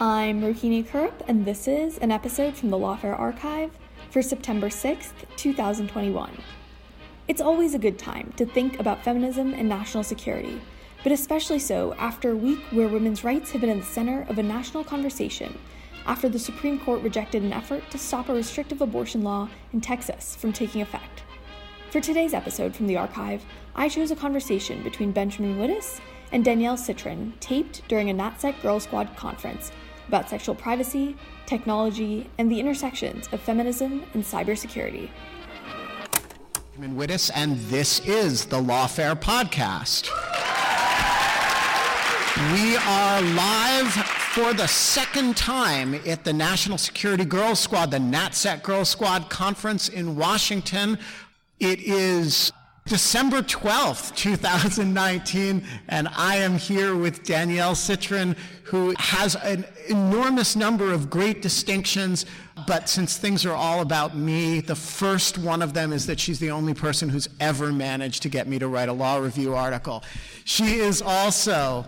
I'm Rohini Kurup, and this is an episode from the Lawfare Archive for September 6th, 2021. It's always a good time to think about feminism and national security, but especially so after a week where women's rights have been in the center of a national conversation after the Supreme Court rejected an effort to stop a restrictive abortion law in Texas from taking effect. For today's episode from the archive, I chose a conversation between Benjamin Wittes and Danielle Citron, taped during a NatSec Girl Squad conference about sexual privacy, technology, and the intersections of feminism and cybersecurity. I'm Wittes, and this is the Lawfare Podcast. We are live for the second time at the National Security Girls Squad, the NatSec Girls Squad conference in Washington. It is December 12th, 2019, and I am here with Danielle Citron, who has an enormous number of great distinctions. But since things are all about me, the first one of them is that she's the only person who's ever managed to get me to write a law review article. She is also,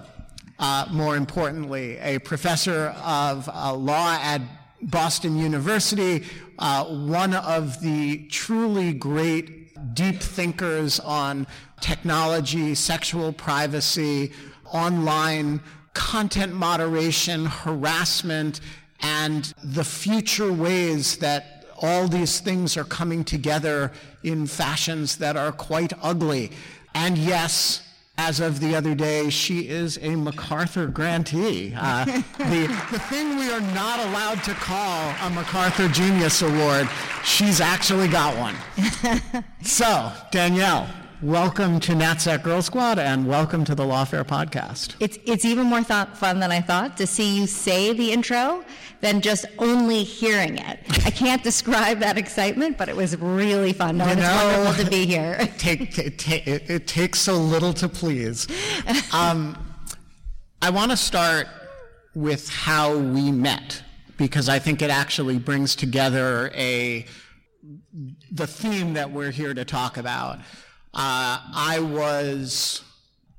uh, more importantly, a professor of uh, law at Boston University, uh, one of the truly great deep thinkers on technology, sexual privacy, online content moderation, harassment, and the future ways that all these things are coming together in fashions that are quite ugly. And yes, as of the other day, she is a MacArthur grantee. Uh, the, the thing we are not allowed to call a MacArthur Genius Award, she's actually got one. so, Danielle, welcome to NatSec Girl Squad and welcome to the Lawfare podcast. It's, it's even more thought, fun than I thought to see you say the intro than just only hearing it. I can't describe that excitement, but it was really fun. No, you it's know, wonderful to be here. Take, take, it, it, takes so little to please. Um, I want to start with how we met because I think it actually brings together a the theme that we're here to talk about. Uh, I was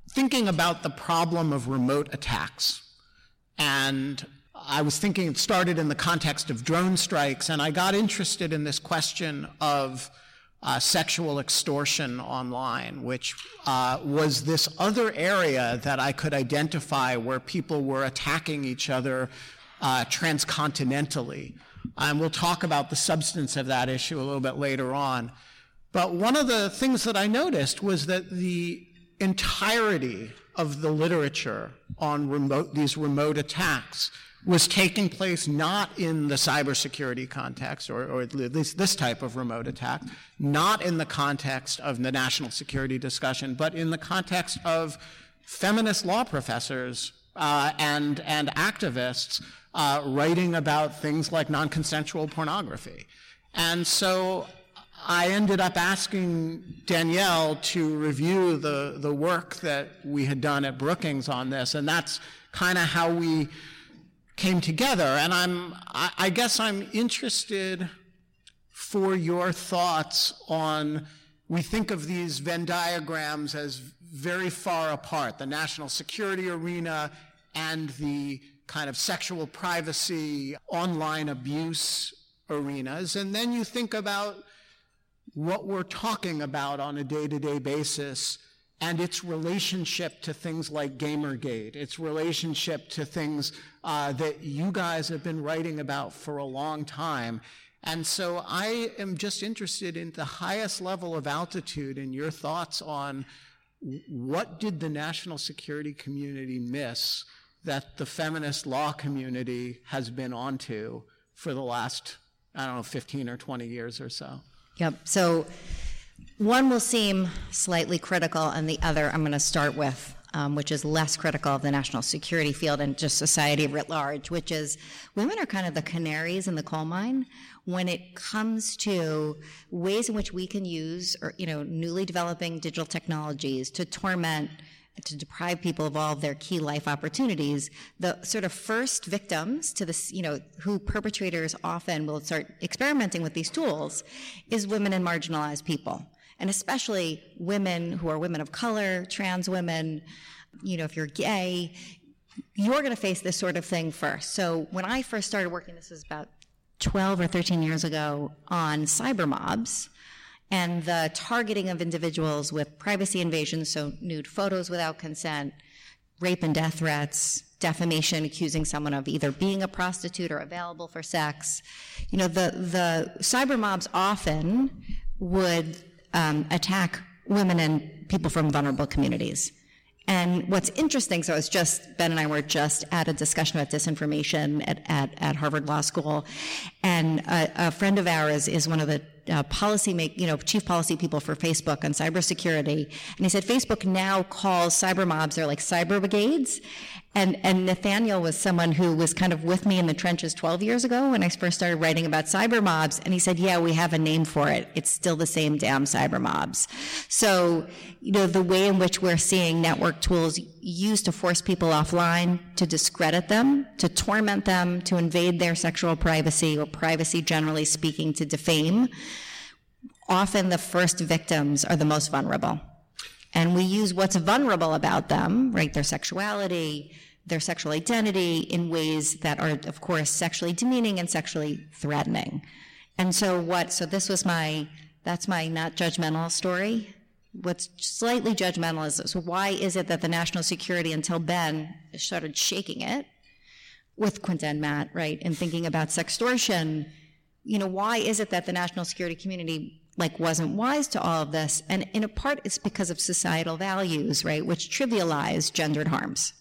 thinking about the problem of remote attacks and I was thinking it started in the context of drone strikes, and I got interested in this question of uh, sexual extortion online, which uh, was this other area that I could identify where people were attacking each other uh, transcontinentally. And we'll talk about the substance of that issue a little bit later on. But one of the things that I noticed was that the entirety of the literature on remote, these remote attacks was taking place not in the cybersecurity context, or, or, at least this type of remote attack, not in the context of the national security discussion, but in the context of feminist law professors uh, and, and activists uh, writing about things like non consensual pornography. And so I ended up asking Danielle to review the, the work that we had done at Brookings on this, and that's kind of how we came together. And I'm, I, I guess I'm interested for your thoughts on, we think of these Venn diagrams as very far apart, the national security arena and the kind of sexual privacy, online abuse arenas. And then you think about what we're talking about on a day to day basis and its relationship to things like Gamergate, its relationship to things uh, that you guys have been writing about for a long time. And so I am just interested in the highest level of altitude in your thoughts on what did the national security community miss that the feminist law community has been onto for the last, I don't know, 15 or 20 years or so? Yep. So one will seem slightly critical, and the other I'm going to start with, um, which is less critical of the national security field and just society writ large, which is women are kind of the canaries in the coal mine when it comes to ways in which we can use, or you know, newly developing digital technologies to torment to deprive people of all of their key life opportunities, the sort of first victims to this, you know, who perpetrators often will start experimenting with these tools is women and marginalized people. And especially women who are women of color, trans women, you know, if you're gay, you're going to face this sort of thing first. So when I first started working, this was about 12 or 13 years ago on cyber mobs, and the targeting of individuals with privacy invasions, so nude photos without consent, rape and death threats, defamation, accusing someone of either being a prostitute or available for sex. You know, the, the cyber mobs often would um, attack women and people from vulnerable communities. And what's interesting, so it's just, Ben and I were just at a discussion about disinformation at, at, at Harvard Law School. And a, a, friend of ours is one of the uh, policy make, you know, chief policy people for Facebook on cybersecurity. And he said Facebook now calls cyber mobs, they're like cyber brigades. And, and Nathaniel was someone who was kind of with me in the trenches 12 years ago when I first started writing about cyber mobs. And he said, yeah, we have a name for it. It's still the same damn cyber mobs. So, you know, the way in which we're seeing network tools used to force people offline, to discredit them, to torment them, to invade their sexual privacy or privacy generally speaking, to defame, often the first victims are the most vulnerable. And we use what's vulnerable about them, right, their sexuality, their sexual identity, in ways that are, of course, sexually demeaning and sexually threatening. And so what, so this was my, that's my not judgmental story. What's slightly judgmental is so why is it that the national security until Ben started shaking it with Quinta and Matt, right, and thinking about sextortion, you know, why is it that the national security community like wasn't wise to all of this. And in a part, it's because of societal values, right, which trivialize gendered harms.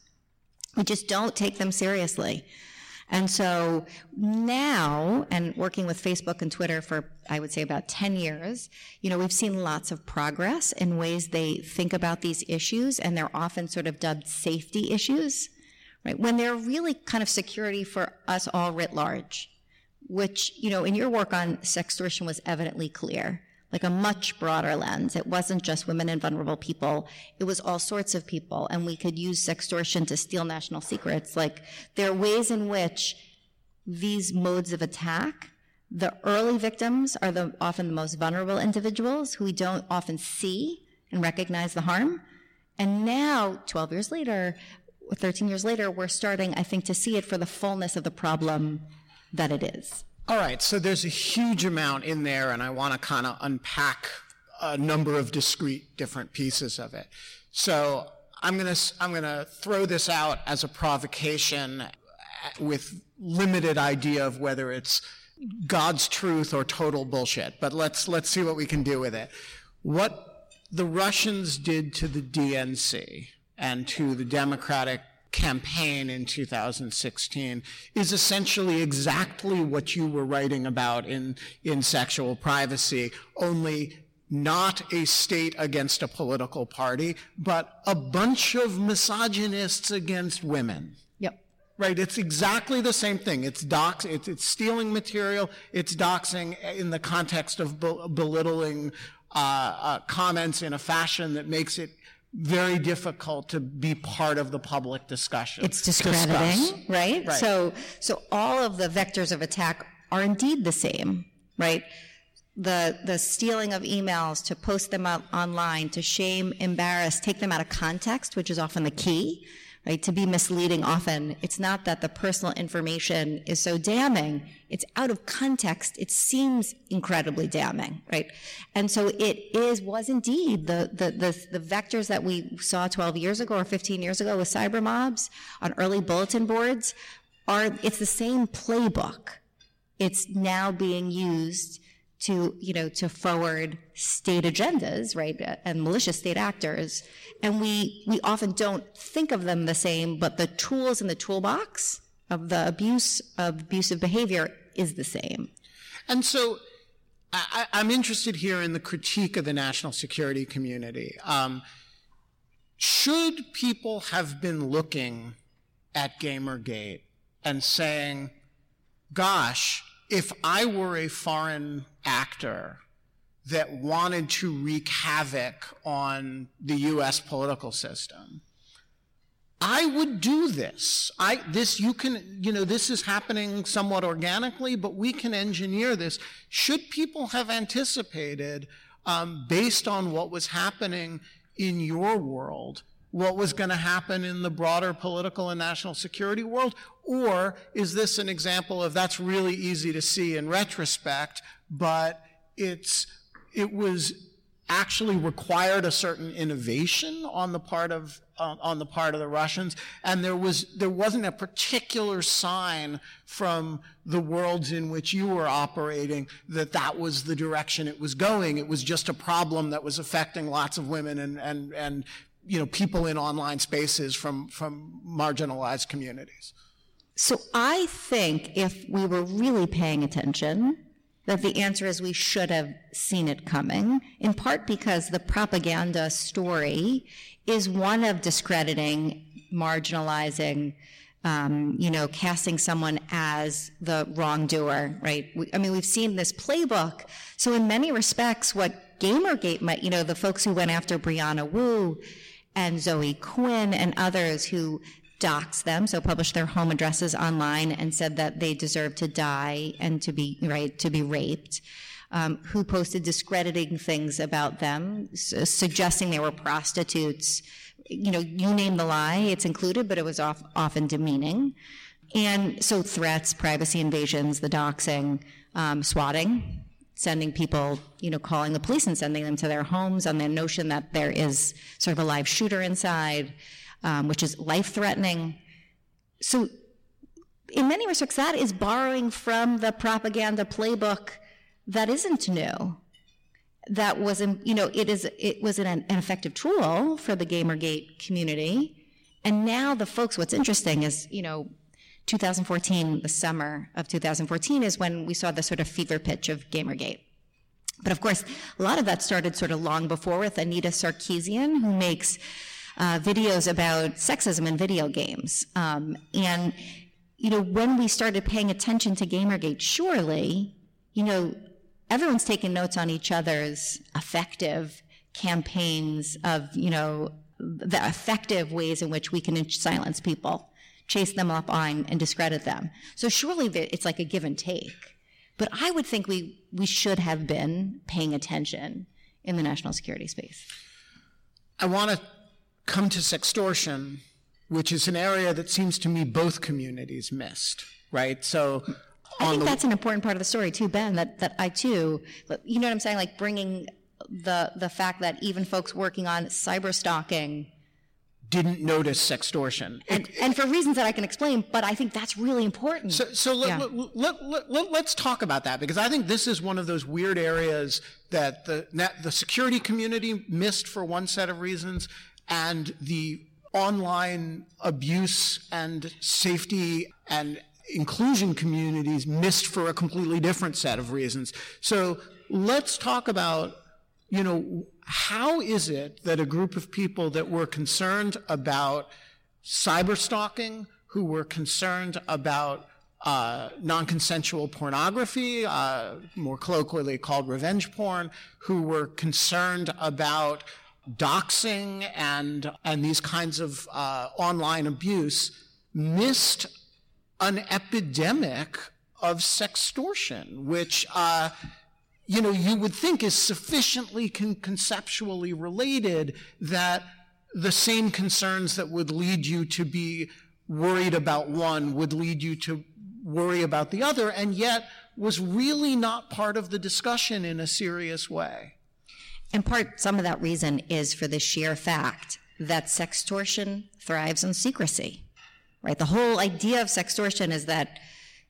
We just don't take them seriously. And so now, and working with Facebook and Twitter for, I would say, about 10 years, you know, we've seen lots of progress in ways they think about these issues, and they're often sort of dubbed safety issues, right? When they're really kind of security for us all writ large which, you know, in your work on sextortion was evidently clear, like a much broader lens. It wasn't just women and vulnerable people. It was all sorts of people. And we could use sextortion to steal national secrets. Like there are ways in which these modes of attack, the early victims are the, often the most vulnerable individuals who we don't often see and recognize the harm. And now, 12 years later, 13 years later, we're starting, I think, to see it for the fullness of the problem that it is. All right, so there's a huge amount in there, and I want to kind of unpack a number of discrete different pieces of it. So I'm gonna I'm gonna throw this out as a provocation uh, with limited idea of whether it's God's truth or total bullshit. But let's let's see what we can do with it. What the Russians did to the DNC and to the Democratic campaign in 2016 is essentially exactly what you were writing about in, in sexual privacy, only not a state against a political party, but a bunch of misogynists against women. Yep. Right, it's exactly the same thing. It's dox, it's, it's stealing material, it's doxing in the context of belittling uh, uh, comments in a fashion that makes it very difficult to be part of the public discussion. It's discrediting, right? right? So, so all of the vectors of attack are indeed the same, right? The, the stealing of emails, to post them out online, to shame, embarrass, take them out of context, which is often the key, right? To be misleading often. It's not that the personal information is so damning. It's out of context. It seems incredibly damning, right? And so it is, was indeed the, the, the, the vectors that we saw 12 years ago or 15 years ago with cyber mobs on early bulletin boards are, it's the same playbook. It's now being used to, you know, to forward state agendas, right, and malicious state actors. And we, we often don't think of them the same, but the tools in the toolbox of the abuse of abusive behavior is the same. And so I, am interested here in the critique of the national security community. Um, should people have been looking at Gamergate and saying, gosh, if I were a foreign actor that wanted to wreak havoc on the US political system, I would do this. I, this, you can, you know, this is happening somewhat organically, but we can engineer this. Should people have anticipated, um, based on what was happening in your world, what was going to happen in the broader political and national security world? Or is this an example of that's really easy to see in retrospect, but it's, it was actually required a certain innovation on the part of uh, on the part of the Russians, and there was there wasn't a particular sign from the worlds in which you were operating that that was the direction it was going. It was just a problem that was affecting lots of women and and and you know, people in online spaces from, from marginalized communities? So I think if we were really paying attention, that the answer is we should have seen it coming, in part because the propaganda story is one of discrediting, marginalizing, um, you know, casting someone as the wrongdoer, right? We, I mean, we've seen this playbook. So in many respects, what Gamergate might, you know, the folks who went after Brianna Wu, and Zoe Quinn and others who doxed them, so published their home addresses online and said that they deserved to die and to be right to be raped. Um, who posted discrediting things about them, su- suggesting they were prostitutes. You know, you name the lie, it's included, but it was off, often demeaning. And so threats, privacy invasions, the doxing, um, swatting, sending people, you know, calling the police and sending them to their homes on the notion that there is sort of a live shooter inside, um, which is life threatening. So, in many respects, that is borrowing from the propaganda playbook that isn't new. That was, you know, it is it was an, an effective tool for the GamerGate community, and now the folks. What's interesting is, you know, 2014, the summer of 2014, is when we saw the sort of fever pitch of Gamergate. But of course, a lot of that started sort of long before with Anita Sarkeesian, who makes uh, videos about sexism in video games. Um, and, you know, when we started paying attention to Gamergate, surely, you know, everyone's taking notes on each other's effective campaigns of, you know, the effective ways in which we can silence people chase them up on and discredit them. So surely it's like a give and take. But I would think we, we should have been paying attention in the national security space. I want to come to sextortion, which is an area that seems to me both communities missed, right? So I think that's an important part of the story too, Ben. That that I too, you know what I'm saying, like bringing the the fact that even folks working on cyber stalking didn't notice sextortion. And, and, for reasons that I can explain, but I think that's really important. So, so let, yeah. let, let, let, let's talk about that because I think this is one of those weird areas that the, the security community missed for one set of reasons and the online abuse and safety and inclusion communities missed for a completely different set of reasons. So let's talk about, you know, how is it that a group of people that were concerned about cyber stalking, who were concerned about uh, non-consensual pornography, uh, more colloquially called revenge porn, who were concerned about doxing and and these kinds of uh, online abuse, missed an epidemic of sextortion, which uh, you know, you would think is sufficiently con- conceptually related that the same concerns that would lead you to be worried about one would lead you to worry about the other, and yet was really not part of the discussion in a serious way. In part, some of that reason is for the sheer fact that sextortion thrives on secrecy, right? The whole idea of sextortion is that,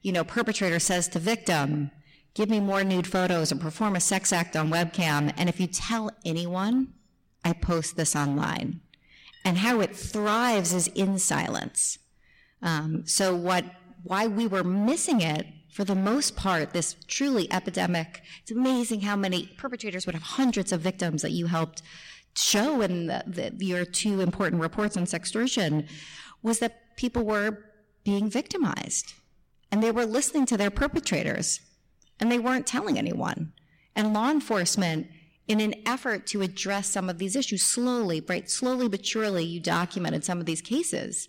you know, perpetrator says to victim, give me more nude photos and perform a sex act on webcam. And if you tell anyone, I post this online. And how it thrives is in silence. Um, so what, why we were missing it for the most part, this truly epidemic, it's amazing how many perpetrators would have hundreds of victims that you helped show in the, the, your two important reports on sextortion, was that people were being victimized. And they were listening to their perpetrators, and they weren't telling anyone. And law enforcement, in an effort to address some of these issues slowly, right, slowly but surely, you documented some of these cases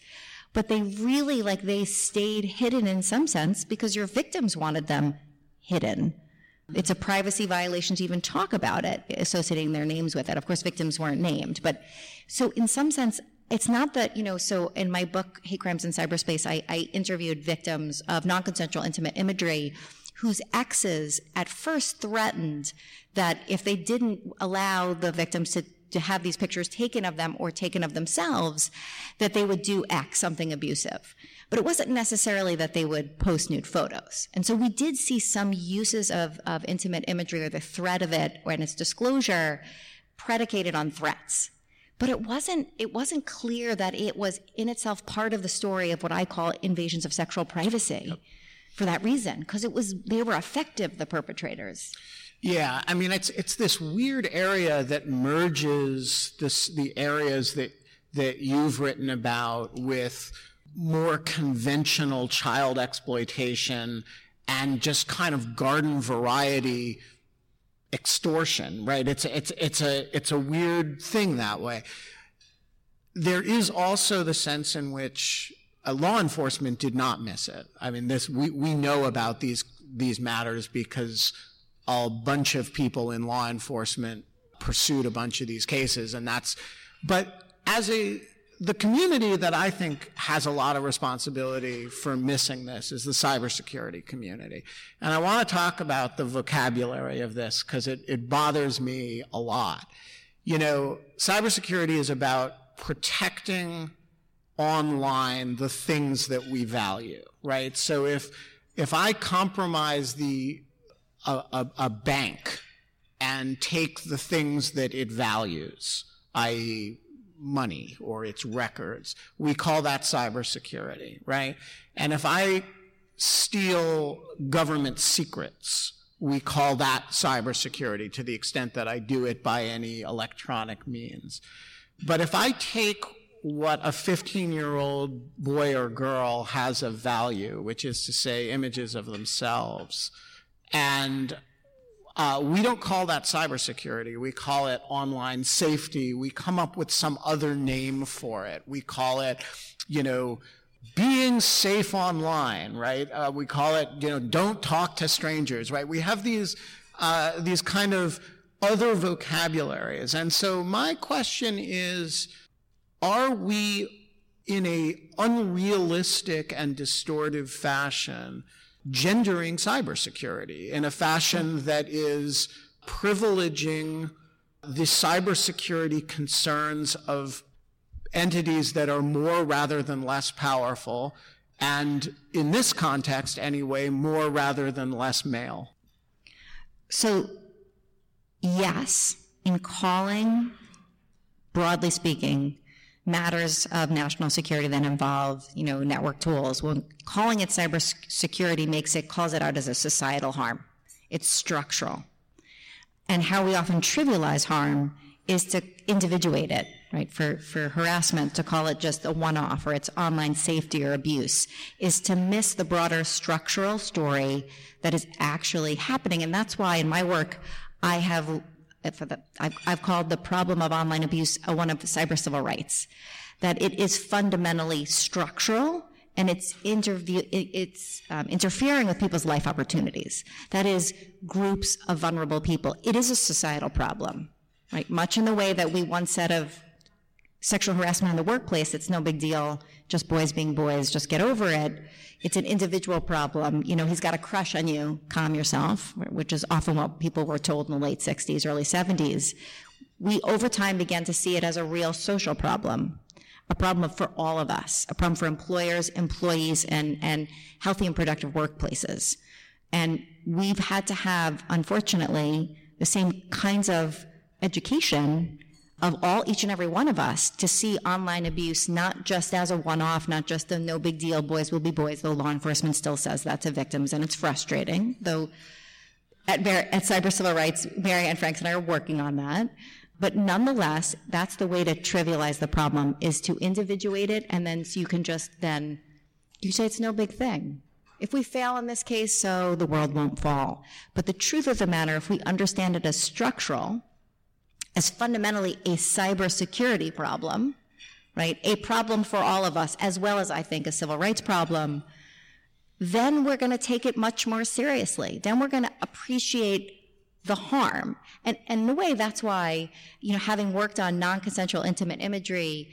but they really like they stayed hidden in some sense because your victims wanted them hidden. It's a privacy violation to even talk about it, associating their names with it. Of course, victims weren't named, but so in some sense, it's not that, you know, so in my book, Hate Crimes in Cyberspace, I, I interviewed victims of non consensual intimate imagery whose exes at first threatened that if they didn't allow the victims to to have these pictures taken of them or taken of themselves, that they would do X, something abusive. But it wasn't necessarily that they would post nude photos. And so we did see some uses of, of intimate imagery or the threat of it or its disclosure predicated on threats. But it wasn't, it wasn't clear that it was in itself part of the story of what I call invasions of sexual privacy yep. For that reason, because it was, they were effective, the perpetrators. Yeah, I mean it's it's this weird area that merges this the areas that that you've written about with more conventional child exploitation and just kind of garden variety extortion, right? It's it's it's a it's a weird thing that way. There is also the sense in which uh, law enforcement did not miss it. I mean, this we we know about these these matters because a bunch of people in law enforcement pursued a bunch of these cases, and that's, but as a, the community that I think has a lot of responsibility for missing this is the cybersecurity community. And I want to talk about the vocabulary of this because it, it bothers me a lot. You know, cybersecurity is about protecting online the things that we value, right? So if, if I compromise the a, a, a bank and take the things that it values, i.e., money or its records. We call that cybersecurity, right? And if I steal government secrets, we call that cybersecurity to the extent that I do it by any electronic means. But if I take what a 15 year old boy or girl has of value, which is to say images of themselves, and uh, we don't call that cybersecurity. We call it online safety. We come up with some other name for it. We call it, you know, being safe online, right? Uh, we call it, you know, don't talk to strangers, right? We have these, uh, these kind of other vocabularies. And so my question is, are we in a unrealistic and distortive fashion gendering cybersecurity in a fashion that is privileging the cybersecurity concerns of entities that are more rather than less powerful, and in this context anyway, more rather than less male. So, yes, in calling, broadly speaking, matters of national security that involve, you know, network tools. When calling it cybersecurity makes it calls it out as a societal harm. It's structural. And how we often trivialize harm is to individuate it, right? For, for harassment, to call it just a one-off or it's online safety or abuse, is to miss the broader structural story that is actually happening. And that's why in my work, I have for the, I've, I've called the problem of online abuse a one of the cyber civil rights. That it is fundamentally structural and it's, interview, it's um, interfering with people's life opportunities. That is, groups of vulnerable people. It is a societal problem, right? Much in the way that we once said of sexual harassment in the workplace, it's no big deal. Just boys being boys, just get over it. It's an individual problem. You know, he's got a crush on you, calm yourself, which is often what people were told in the late 60s, early 70s. We over time began to see it as a real social problem, a problem for all of us, a problem for employers, employees, and, and healthy and productive workplaces. And we've had to have, unfortunately, the same kinds of education of all each and every one of us to see online abuse not just as a one-off not just the no big deal boys will be boys though law enforcement still says that to victims and it's frustrating though at, at cyber civil rights mary anne franks and i are working on that. But nonetheless that's the way to trivialize the problem is to individuate it and then so you can just then you say it's no big thing. If we fail in this case so the world won't fall. But the truth of the matter if we understand it as structural as fundamentally a cybersecurity problem, right? A problem for all of us, as well as I think a civil rights problem, then we're going to take it much more seriously. Then we're going to appreciate the harm. And, and in a way, that's why, you know, having worked on non-consensual intimate imagery,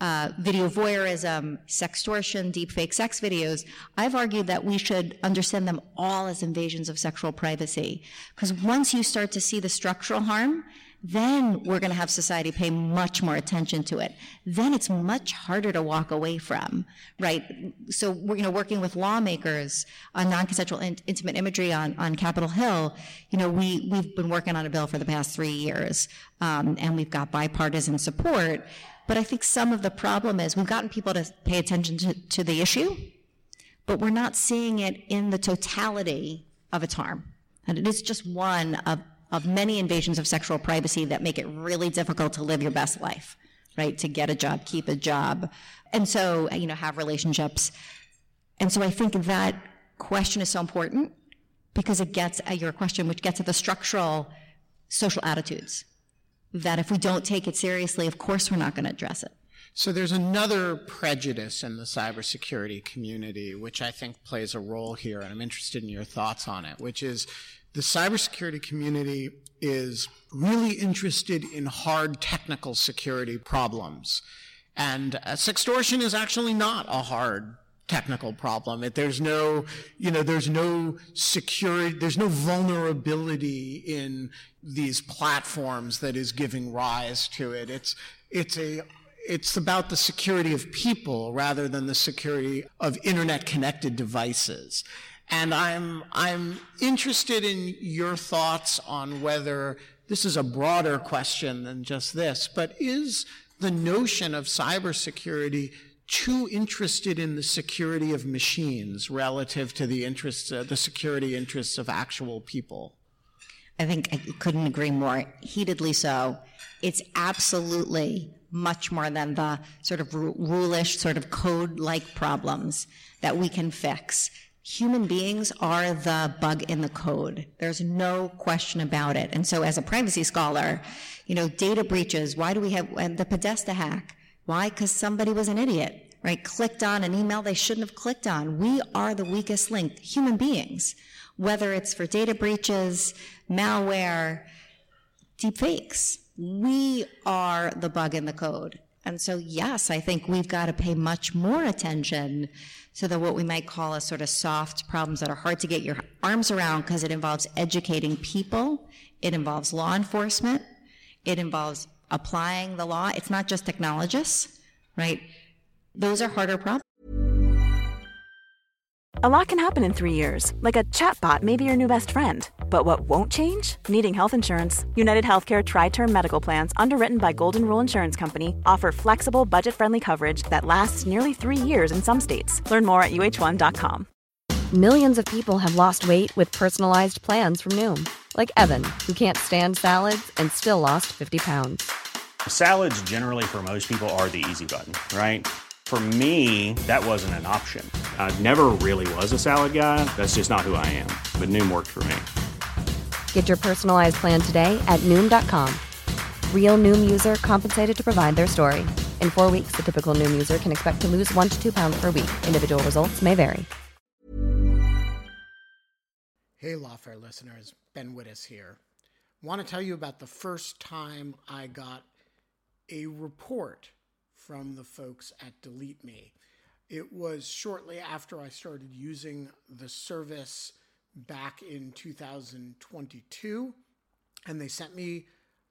uh, video voyeurism, sextortion, deepfake sex videos, I've argued that we should understand them all as invasions of sexual privacy. Because once you start to see the structural harm, then we're going to have society pay much more attention to it. Then it's much harder to walk away from, right? So we're, you know, working with lawmakers on non-consensual in- intimate imagery on, on Capitol Hill, you know, we, we've been working on a bill for the past three years, um, and we've got bipartisan support. But I think some of the problem is we've gotten people to pay attention to, to the issue, but we're not seeing it in the totality of its harm. And it is just one of of many invasions of sexual privacy that make it really difficult to live your best life, right? To get a job, keep a job, and so, you know, have relationships. And so I think that question is so important because it gets at your question, which gets at the structural social attitudes that if we don't take it seriously, of course we're not going to address it. So there's another prejudice in the cybersecurity community, which I think plays a role here, and I'm interested in your thoughts on it, which is the cybersecurity community is really interested in hard technical security problems. And uh, sextortion is actually not a hard technical problem. It, there's no, you know, there's no security, there's no vulnerability in these platforms that is giving rise to it. It's, it's a, it's about the security of people rather than the security of internet connected devices. And I'm, I'm interested in your thoughts on whether this is a broader question than just this, but is the notion of cybersecurity too interested in the security of machines relative to the interests, uh, the security interests of actual people? I think I couldn't agree more. Heatedly so. It's absolutely much more than the sort of rulish, sort of code like problems that we can fix human beings are the bug in the code. There's no question about it. And so as a privacy scholar, you know, data breaches, why do we have the Podesta hack? Why? Because somebody was an idiot, right? Clicked on an email they shouldn't have clicked on. We are the weakest link, human beings, whether it's for data breaches, malware, deepfakes. We are the bug in the code. And so, yes, I think we've got to pay much more attention to the what we might call a sort of soft problems that are hard to get your arms around because it involves educating people, it involves law enforcement, it involves applying the law. It's not just technologists, right? Those are harder problems. A lot can happen in three years, like a chatbot may be your new best friend. But what won't change? Needing health insurance. United Healthcare Tri Term Medical Plans, underwritten by Golden Rule Insurance Company, offer flexible, budget friendly coverage that lasts nearly three years in some states. Learn more at uh1.com. Millions of people have lost weight with personalized plans from Noom, like Evan, who can't stand salads and still lost 50 pounds. Salads, generally, for most people, are the easy button, right? For me, that wasn't an option. I never really was a salad guy. That's just not who I am. But Noom worked for me. Get your personalized plan today at Noom.com. Real Noom user compensated to provide their story. In four weeks, the typical Noom user can expect to lose one to two pounds per week. Individual results may vary. Hey, Lawfare listeners, Ben Wittes here. Want to tell you about the first time I got a report from the folks at Delete Me. It was shortly after I started using the service back in 2022, and they sent me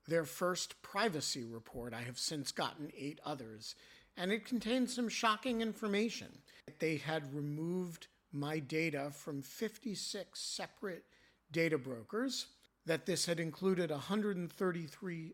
their first privacy report. I have since gotten eight others, and it contained some shocking information. They had removed my data from 56 separate data brokers, that this had included 133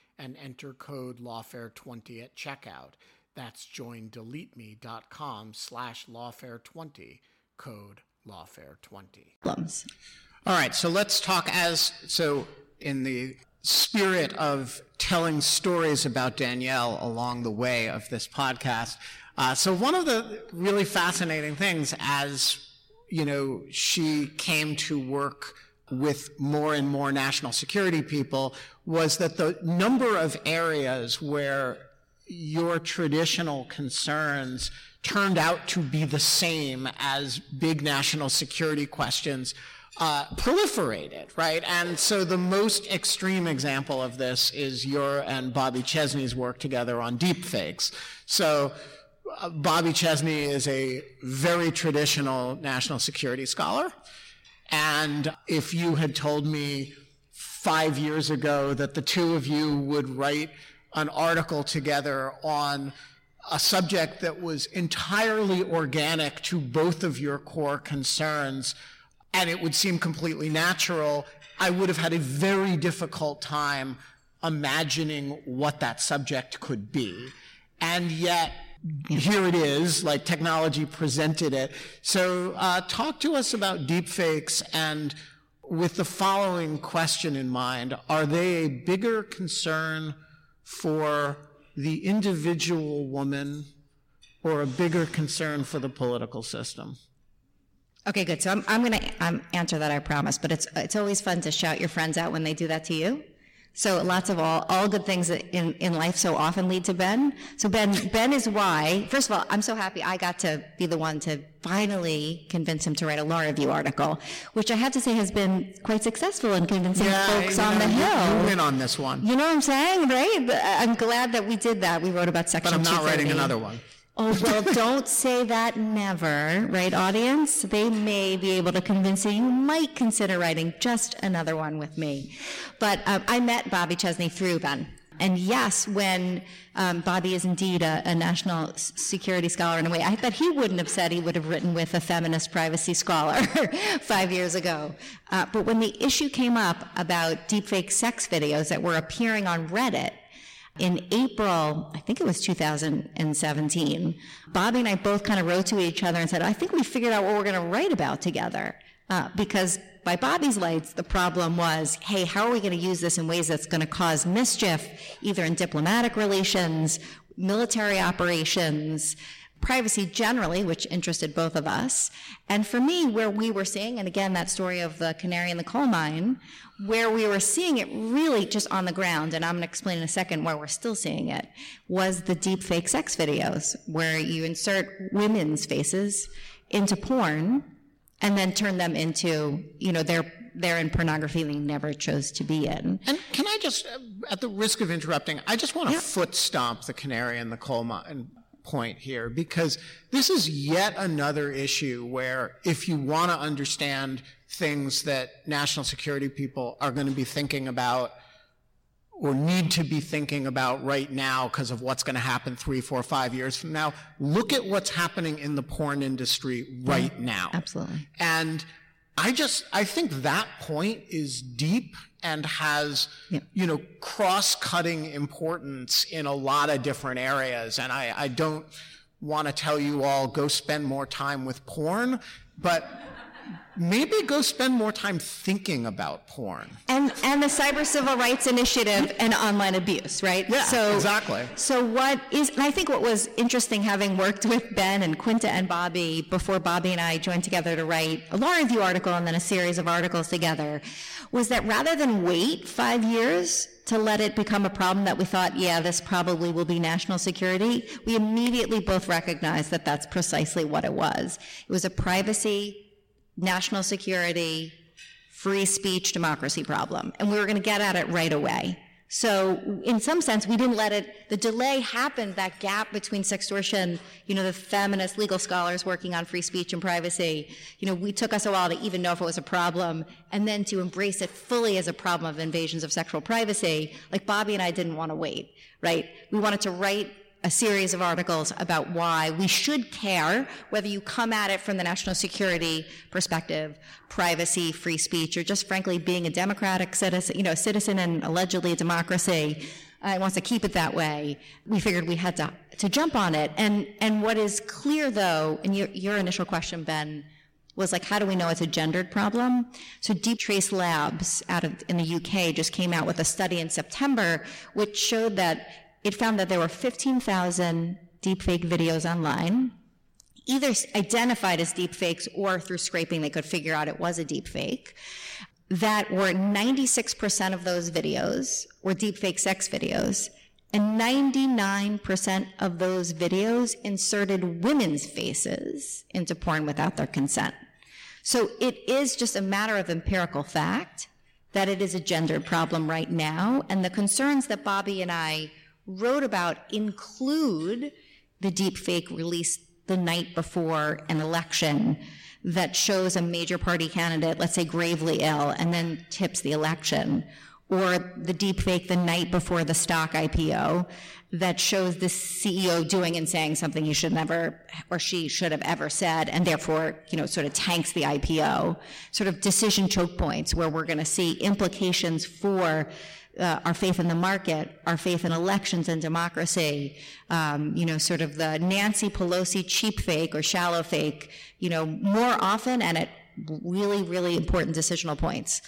and enter code lawfare20 at checkout. That's joindeleteme.com slash lawfare20, code lawfare20. All right, so let's talk as, so in the spirit of telling stories about Danielle along the way of this podcast, uh, so one of the really fascinating things as, you know, she came to work with more and more national security people was that the number of areas where your traditional concerns turned out to be the same as big national security questions uh, proliferated, right? And so the most extreme example of this is your and Bobby Chesney's work together on deepfakes. So uh, Bobby Chesney is a very traditional national security scholar. And if you had told me five years ago that the two of you would write an article together on a subject that was entirely organic to both of your core concerns, and it would seem completely natural, I would have had a very difficult time imagining what that subject could be. And yet, here it is, like technology presented it. So, uh, talk to us about deepfakes and with the following question in mind Are they a bigger concern for the individual woman or a bigger concern for the political system? Okay, good. So I'm, I'm going to um, answer that, I promise. But it's, it's always fun to shout your friends out when they do that to you. So lots of all, all good things in, in life so often lead to Ben. So Ben, Ben is why, first of all, I'm so happy I got to be the one to finally convince him to write a law review article, which I have to say has been quite successful in convincing yeah, folks on know, the Hill. You win on this one. You know what I'm saying, right? Uh, I'm glad that we did that. We wrote about Section But I'm not writing another one. Oh, well, don't say that never, right, audience? They may be able to convince you. You might consider writing just another one with me. But um, I met Bobby Chesney through Ben. And yes, when um, Bobby is indeed a, a, national security scholar in a way, I bet he wouldn't have said he would have written with a feminist privacy scholar five years ago. Uh, but when the issue came up about deepfake sex videos that were appearing on Reddit, in April, I think it was 2017, Bobby and I both kind of wrote to each other and said, I think we figured out what we're going to write about together. Uh, because by Bobby's lights, the problem was, hey, how are we going to use this in ways that's going to cause mischief, either in diplomatic relations, military operations, privacy generally, which interested both of us. And for me, where we were seeing, and again, that story of the canary in the coal mine, where we were seeing it really just on the ground, and I'm going to explain in a second why we're still seeing it, was the deep fake sex videos, where you insert women's faces into porn and then turn them into, you know, they're they're in pornography they never chose to be in. And can I just, at the risk of interrupting, I just want to yeah. foot stomp the canary in the coal mine point here because this is yet another issue where if you want to understand things that national security people are going to be thinking about or need to be thinking about right now because of what's going to happen three, four, five years from now. Look at what's happening in the porn industry right mm-hmm. now. Absolutely. And I just, I think that point is deep and has, you know, cross-cutting importance in a lot of different areas. And I, I don't want to tell you all go spend more time with porn, but maybe go spend more time thinking about porn. And and the Cyber Civil Rights Initiative and online abuse, right? Yeah, so, exactly. So what is and I think what was interesting having worked with Ben and Quinta and Bobby before Bobby and I joined together to write a law review article and then a series of articles together was that rather than wait five years to let it become a problem that we thought, yeah, this probably will be national security, we immediately both recognized that that's precisely what it was. It was a privacy national security, free speech, democracy problem. And we were going to get at it right away. So in some sense, we didn't let it, the delay happened, that gap between sextortion, you know, the feminist legal scholars working on free speech and privacy, you know, we took us a while to even know if it was a problem and then to embrace it fully as a problem of invasions of sexual privacy. Like Bobby and I didn't want to wait, right? We wanted to write a series of articles about why we should care whether you come at it from the national security perspective, privacy, free speech, or just frankly being a democratic citizen, you know, citizen and allegedly a democracy. Uh, wants to keep it that way. We figured we had to to jump on it. And and what is clear though, and your your initial question, Ben, was like, how do we know it's a gendered problem? So Deeptrace Labs out of in the UK just came out with a study in September which showed that it found that there were 15,000 deepfake videos online, either identified as deepfakes or through scraping they could figure out it was a deepfake. That were 96% of those videos were deepfake sex videos, and 99% of those videos inserted women's faces into porn without their consent. So it is just a matter of empirical fact that it is a gendered problem right now, and the concerns that Bobby and I wrote about include the deep fake released the night before an election that shows a major party candidate, let's say gravely ill, and then tips the election. or the deep fake the night before the stock IPO that shows the CEO doing and saying something he should never or she should have ever said, and therefore, you know, sort of tanks the IPO. Sort of decision choke points where we're going to see implications for uh, our faith in the market, our faith in elections and democracy, um, you know, sort of the Nancy Pelosi cheap fake or shallow fake, you know, more often and at really, really important decisional points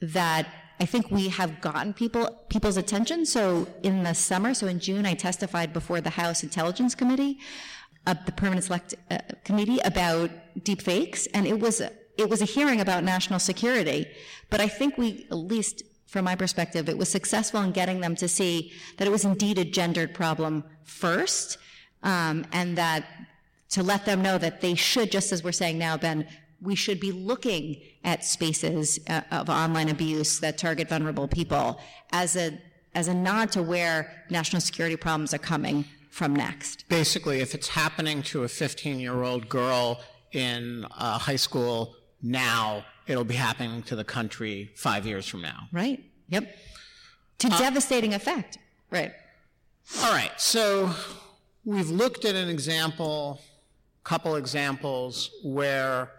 that I think we have gotten people people's attention. So in the summer, so in June, I testified before the House Intelligence Committee, uh, the Permanent Select uh, Committee about deep fakes, and it was it was a hearing about national security. But I think we, at least from my perspective, it was successful in getting them to see that it was indeed a gendered problem first, um, and that to let them know that they should, just as we're saying now, Ben, we should be looking at spaces uh, of online abuse that target vulnerable people as a as a nod to where national security problems are coming from next. Basically, if it's happening to a 15 year old girl in uh, high school now, it'll be happening to the country five years from now. Right. Yep. To uh, devastating effect. Right. All right. So we've looked at an example, couple examples where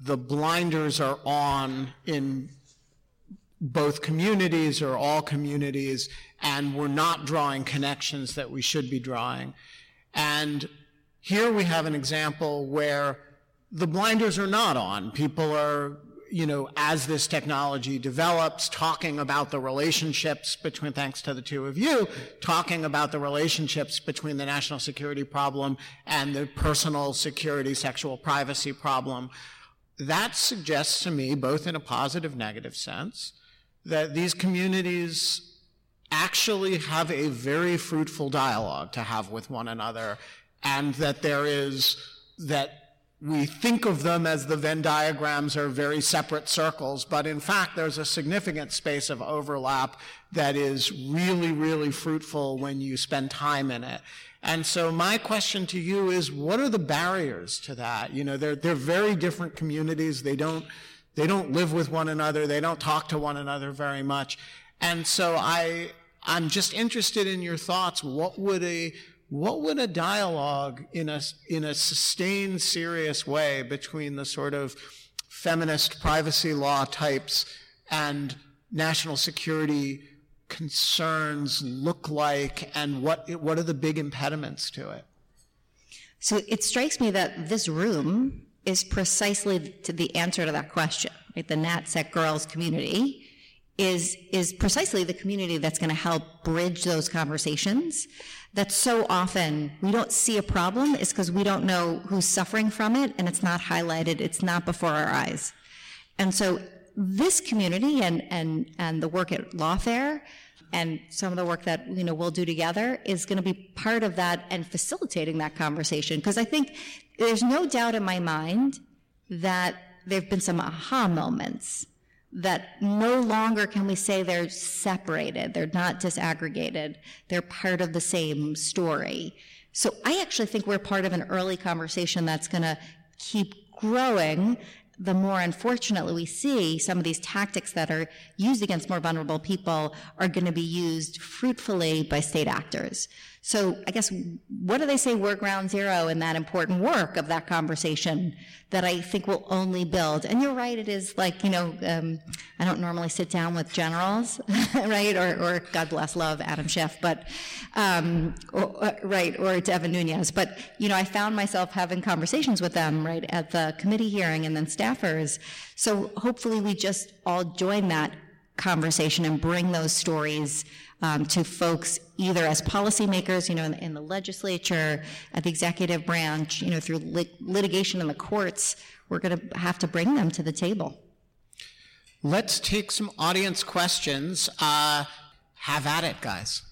the blinders are on in both communities or all communities, and we're not drawing connections that we should be drawing. And here we have an example where the blinders are not on. People are, you know, as this technology develops, talking about the relationships between, thanks to the two of you, talking about the relationships between the national security problem and the personal security, sexual privacy problem that suggests to me, both in a positive, negative sense, that these communities actually have a very fruitful dialogue to have with one another, and that there is, that we think of them as the Venn diagrams are very separate circles, but in fact, there's a significant space of overlap that is really, really fruitful when you spend time in it. And so my question to you is, what are the barriers to that? You know, they're, they're very different communities. They don't, they don't live with one another. They don't talk to one another very much. And so I, I'm just interested in your thoughts. What would a, what would a dialogue in a, in a sustained, serious way between the sort of feminist privacy law types and national security concerns look like and what, what are the big impediments to it? So it strikes me that this room is precisely to the answer to that question. Right? The NatSec girls community is, is precisely the community that's going to help bridge those conversations that so often we don't see a problem is because we don't know who's suffering from it and it's not highlighted, it's not before our eyes. And so this community and, and, and the work at Lawfare and some of the work that you know we'll do together is going to be part of that and facilitating that conversation because I think there's no doubt in my mind that there've been some aha moments that no longer can we say they're separated they're not disaggregated they're part of the same story so I actually think we're part of an early conversation that's going to keep growing the more unfortunately we see some of these tactics that are used against more vulnerable people are going to be used fruitfully by state actors. So I guess what do they say we're ground zero in that important work of that conversation that I think will only build? And you're right, it is like, you know, um, I don't normally sit down with generals, right? Or, or, God bless love Adam Schiff, but, um, or, uh, right, or Devin Nunes. But, you know, I found myself having conversations with them, right, at the committee hearing and then staffers. So hopefully we just all join that conversation and bring those stories um, to folks either as policymakers, you know, in, in, the legislature, at the executive branch, you know, through lit- litigation in the courts. We're going to have to bring them to the table. Let's take some audience questions. Uh, have at it, guys.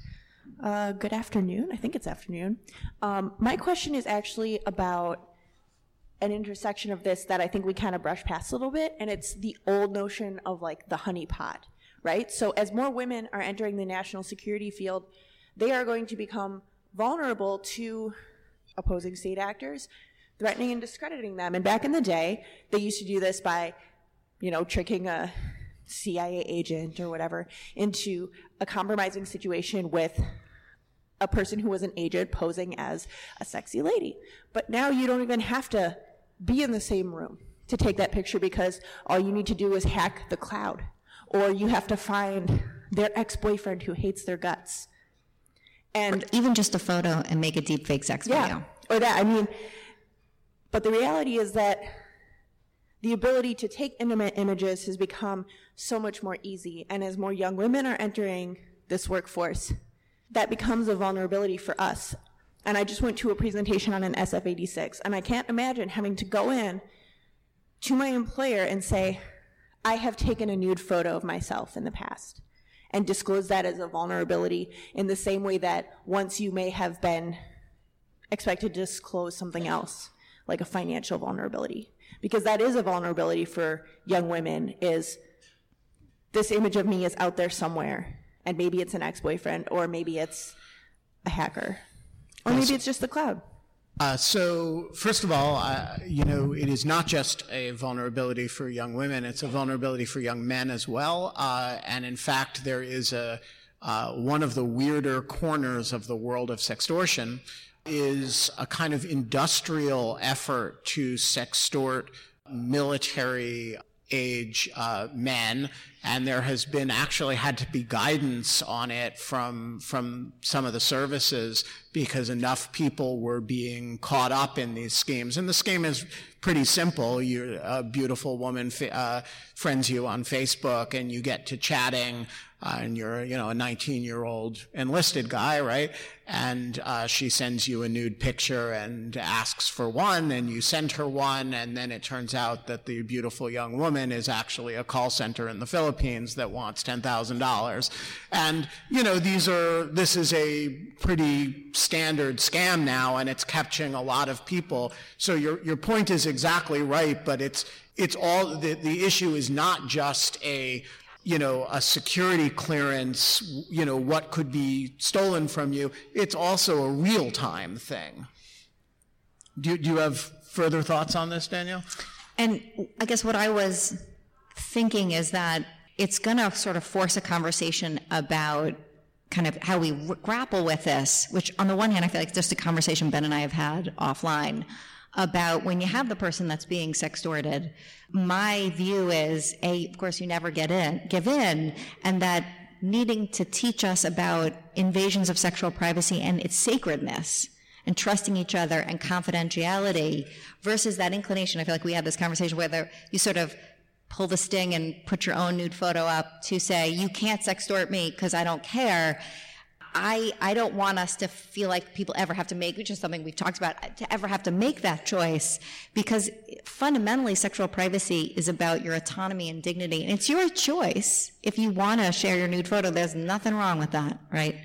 Uh, good afternoon. I think it's afternoon. Um, my question is actually about an intersection of this that I think we kind of brush past a little bit, and it's the old notion of like the honeypot right? So as more women are entering the national security field, they are going to become vulnerable to opposing state actors threatening and discrediting them. And back in the day, they used to do this by, you know, tricking a CIA agent or whatever into a compromising situation with a person who was an agent posing as a sexy lady. But now you don't even have to be in the same room to take that picture because all you need to do is hack the cloud. Or you have to find their ex boyfriend who hates their guts. And or even just a photo and make a deep fake sex yeah, video. Or that. I mean, but the reality is that the ability to take intimate images has become so much more easy. And as more young women are entering this workforce, that becomes a vulnerability for us. And I just went to a presentation on an SF86, and I can't imagine having to go in to my employer and say, I have taken a nude photo of myself in the past, and disclose that as a vulnerability in the same way that once you may have been expected to disclose something else, like a financial vulnerability. Because that is a vulnerability for young women, is this image of me is out there somewhere, and maybe it's an ex-boyfriend, or maybe it's a hacker, or maybe it's just the cloud. Uh, so, first of all, uh, you know, it is not just a vulnerability for young women; it's a vulnerability for young men as well. Uh, and in fact, there is a uh, one of the weirder corners of the world of sextortion is a kind of industrial effort to sextort military age uh, men, and there has been actually had to be guidance on it from from some of the services because enough people were being caught up in these schemes. And the scheme is pretty simple. You a beautiful woman uh, friends you on Facebook, and you get to chatting uh, and you're, you know, a 19 year old enlisted guy, right? And uh, she sends you a nude picture and asks for one, and you send her one, and then it turns out that the beautiful young woman is actually a call center in the Philippines that wants $10,000. And, you know, these are, this is a pretty standard scam now, and it's catching a lot of people. So your, your point is exactly right, but it's, it's all, the, the issue is not just a you know, a security clearance, you know, what could be stolen from you. It's also a real time thing. Do, do you have further thoughts on this, Danielle? And I guess what I was thinking is that it's going to sort of force a conversation about kind of how we grapple with this, which on the one hand, I feel like just a conversation Ben and I have had offline about when you have the person that's being sextorted. My view is, a, of course, you never get in, give in, and that needing to teach us about invasions of sexual privacy and its sacredness and trusting each other and confidentiality versus that inclination. I feel like we had this conversation whether you sort of pull the sting and put your own nude photo up to say, you can't sextort me because I don't care. I, I don't want us to feel like people ever have to make, which is something we've talked about, to ever have to make that choice because fundamentally sexual privacy is about your autonomy and dignity. And it's your choice. If you want to share your nude photo, there's nothing wrong with that, right?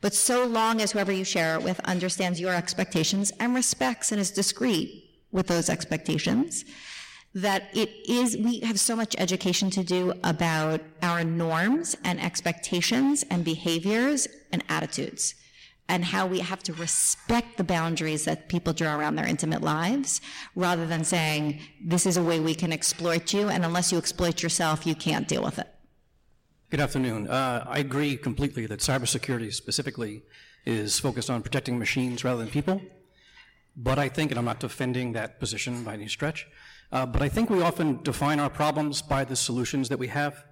But so long as whoever you share it with understands your expectations and respects and is discreet with those expectations, that it is, we have so much education to do about our norms and expectations and behaviors and attitudes and how we have to respect the boundaries that people draw around their intimate lives rather than saying, this is a way we can exploit you, and unless you exploit yourself, you can't deal with it. Good afternoon. Uh, I agree completely that cybersecurity specifically is focused on protecting machines rather than people. But I think, and I'm not defending that position by any stretch, uh, but I think we often define our problems by the solutions that we have.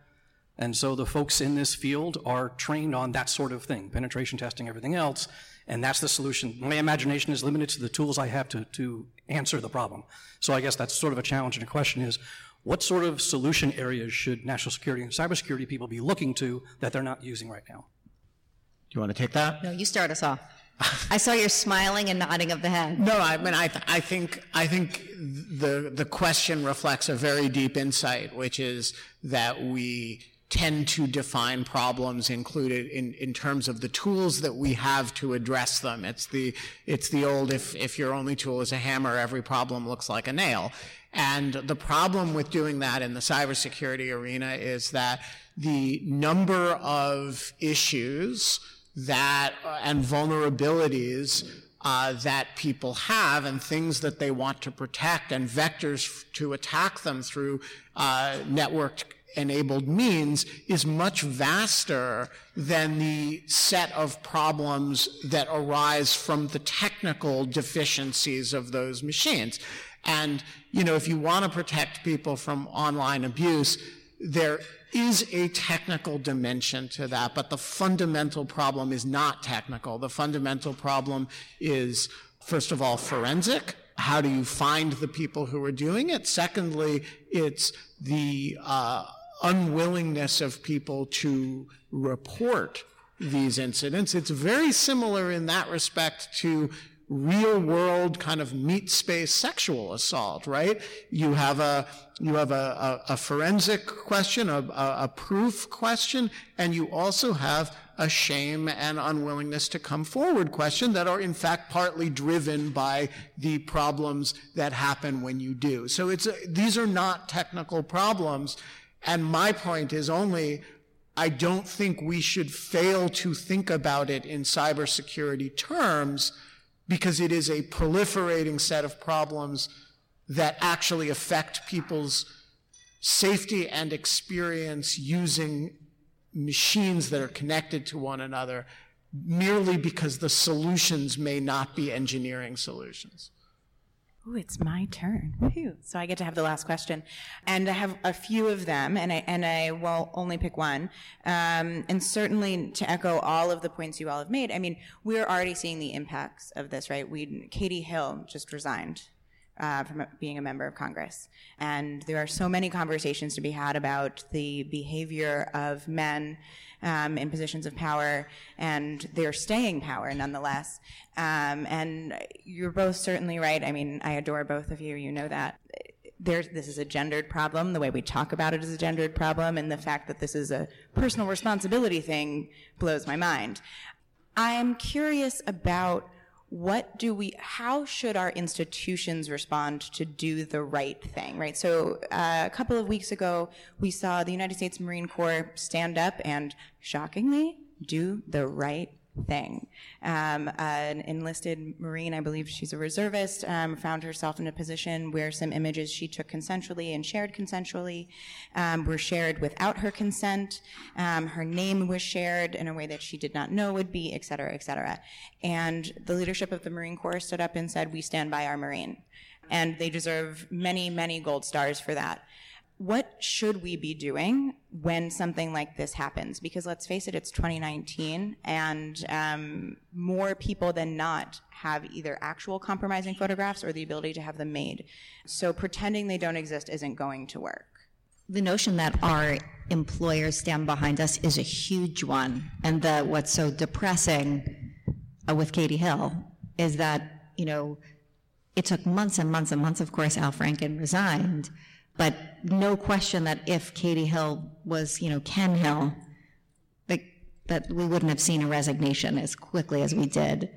And so the folks in this field are trained on that sort of thing, penetration testing, everything else, and that's the solution. My imagination is limited to the tools I have to, to answer the problem. So I guess that's sort of a challenge and a question is, what sort of solution areas should national security and cybersecurity people be looking to that they're not using right now? Do you want to take that? No, you start us off. I saw your smiling and nodding of the head. No, I mean, I, th- I think, I think the, the question reflects a very deep insight, which is that we tend to define problems included in, in terms of the tools that we have to address them. It's the, it's the old, if, if your only tool is a hammer, every problem looks like a nail. And the problem with doing that in the cybersecurity arena is that the number of issues that uh, and vulnerabilities uh, that people have and things that they want to protect and vectors to attack them through uh, networked enabled means is much vaster than the set of problems that arise from the technical deficiencies of those machines. And, you know, if you want to protect people from online abuse, there is a technical dimension to that, but the fundamental problem is not technical. The fundamental problem is, first of all, forensic. How do you find the people who are doing it? Secondly, it's the uh, unwillingness of people to report these incidents. It's very similar in that respect to real world kind of meat space sexual assault, right? You have a, you have a, a, a forensic question, a, a, proof question, and you also have a shame and unwillingness to come forward question that are in fact partly driven by the problems that happen when you do. So it's, a, these are not technical problems. And my point is only, I don't think we should fail to think about it in cybersecurity terms because it is a proliferating set of problems that actually affect people's safety and experience using machines that are connected to one another merely because the solutions may not be engineering solutions. Ooh, it's my turn. Woo-hoo. So I get to have the last question, and I have a few of them, and I and I will only pick one. Um, and certainly to echo all of the points you all have made, I mean, we're already seeing the impacts of this, right? We Katie Hill just resigned uh, from being a member of Congress. And there are so many conversations to be had about the behavior of men um, in positions of power and their staying power nonetheless. Um, and you're both certainly right. I mean, I adore both of you. You know that. There's, this is a gendered problem. The way we talk about it is a gendered problem. And the fact that this is a personal responsibility thing blows my mind. I'm curious about what do we how should our institutions respond to do the right thing right? So uh, a couple of weeks ago we saw the united states marine corps stand up and shockingly do the right thing. Um, an enlisted Marine, I believe she's a reservist, um, found herself in a position where some images she took consensually and shared consensually um, were shared without her consent. Um, her name was shared in a way that she did not know would be, et cetera, et cetera. And the leadership of the Marine Corps stood up and said, We stand by our Marine. And they deserve many, many gold stars for that what should we be doing when something like this happens? Because let's face it, it's 2019, and um, more people than not have either actual compromising photographs or the ability to have them made. So pretending they don't exist isn't going to work. The notion that our employers stand behind us is a huge one, and the, what's so depressing uh, with Katie Hill is that you know it took months and months and months. Of course, Al Franken resigned but no question that if Katie Hill was, you know, Ken Hill, that, that we wouldn't have seen a resignation as quickly as we did.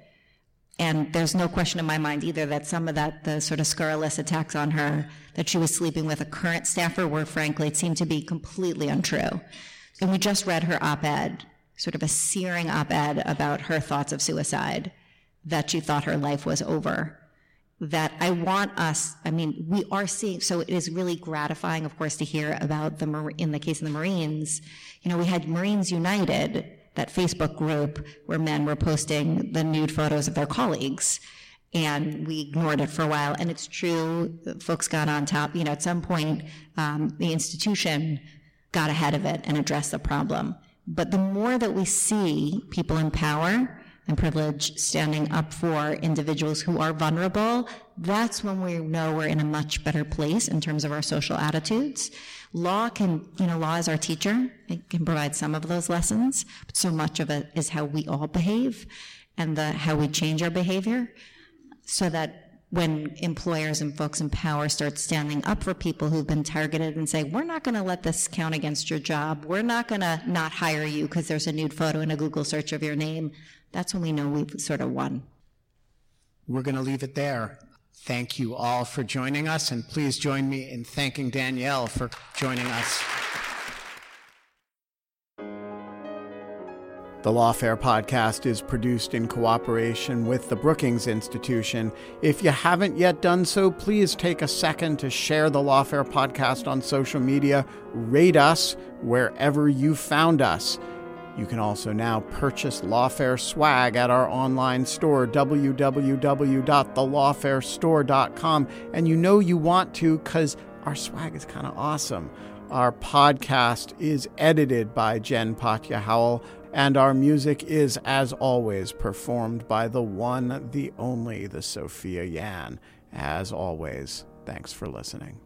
And there's no question in my mind either that some of that, the sort of scurrilous attacks on her, that she was sleeping with a current staffer were frankly, it seemed to be completely untrue. And we just read her op ed, sort of a searing op ed about her thoughts of suicide, that she thought her life was over that I want us, I mean, we are seeing, so it is really gratifying, of course, to hear about the, in the case of the Marines, you know, we had Marines United, that Facebook group where men were posting the nude photos of their colleagues. And we ignored it for a while. And it's true, folks got on top. You know, at some point, um, the institution got ahead of it and addressed the problem. But the more that we see people in power and privilege standing up for individuals who are vulnerable, that's when we know we're in a much better place in terms of our social attitudes. Law can, you know, law is our teacher. It can provide some of those lessons, but so much of it is how we all behave and the, how we change our behavior so that when employers and folks in power start standing up for people who've been targeted and say, we're not going to let this count against your job. We're not going to not hire you because there's a nude photo in a Google search of your name that's when we know we've sort of won. We're going to leave it there. Thank you all for joining us, and please join me in thanking Danielle for joining us. The Lawfare podcast is produced in cooperation with the Brookings Institution. If you haven't yet done so, please take a second to share the Lawfare podcast on social media, rate us wherever you found us. You can also now purchase Lawfare swag at our online store, www.thelawfarestore.com. And you know you want to because our swag is kind of awesome. Our podcast is edited by Jen Patja Howell, and our music is, as always, performed by the one, the only, the Sophia Yan. As always, thanks for listening.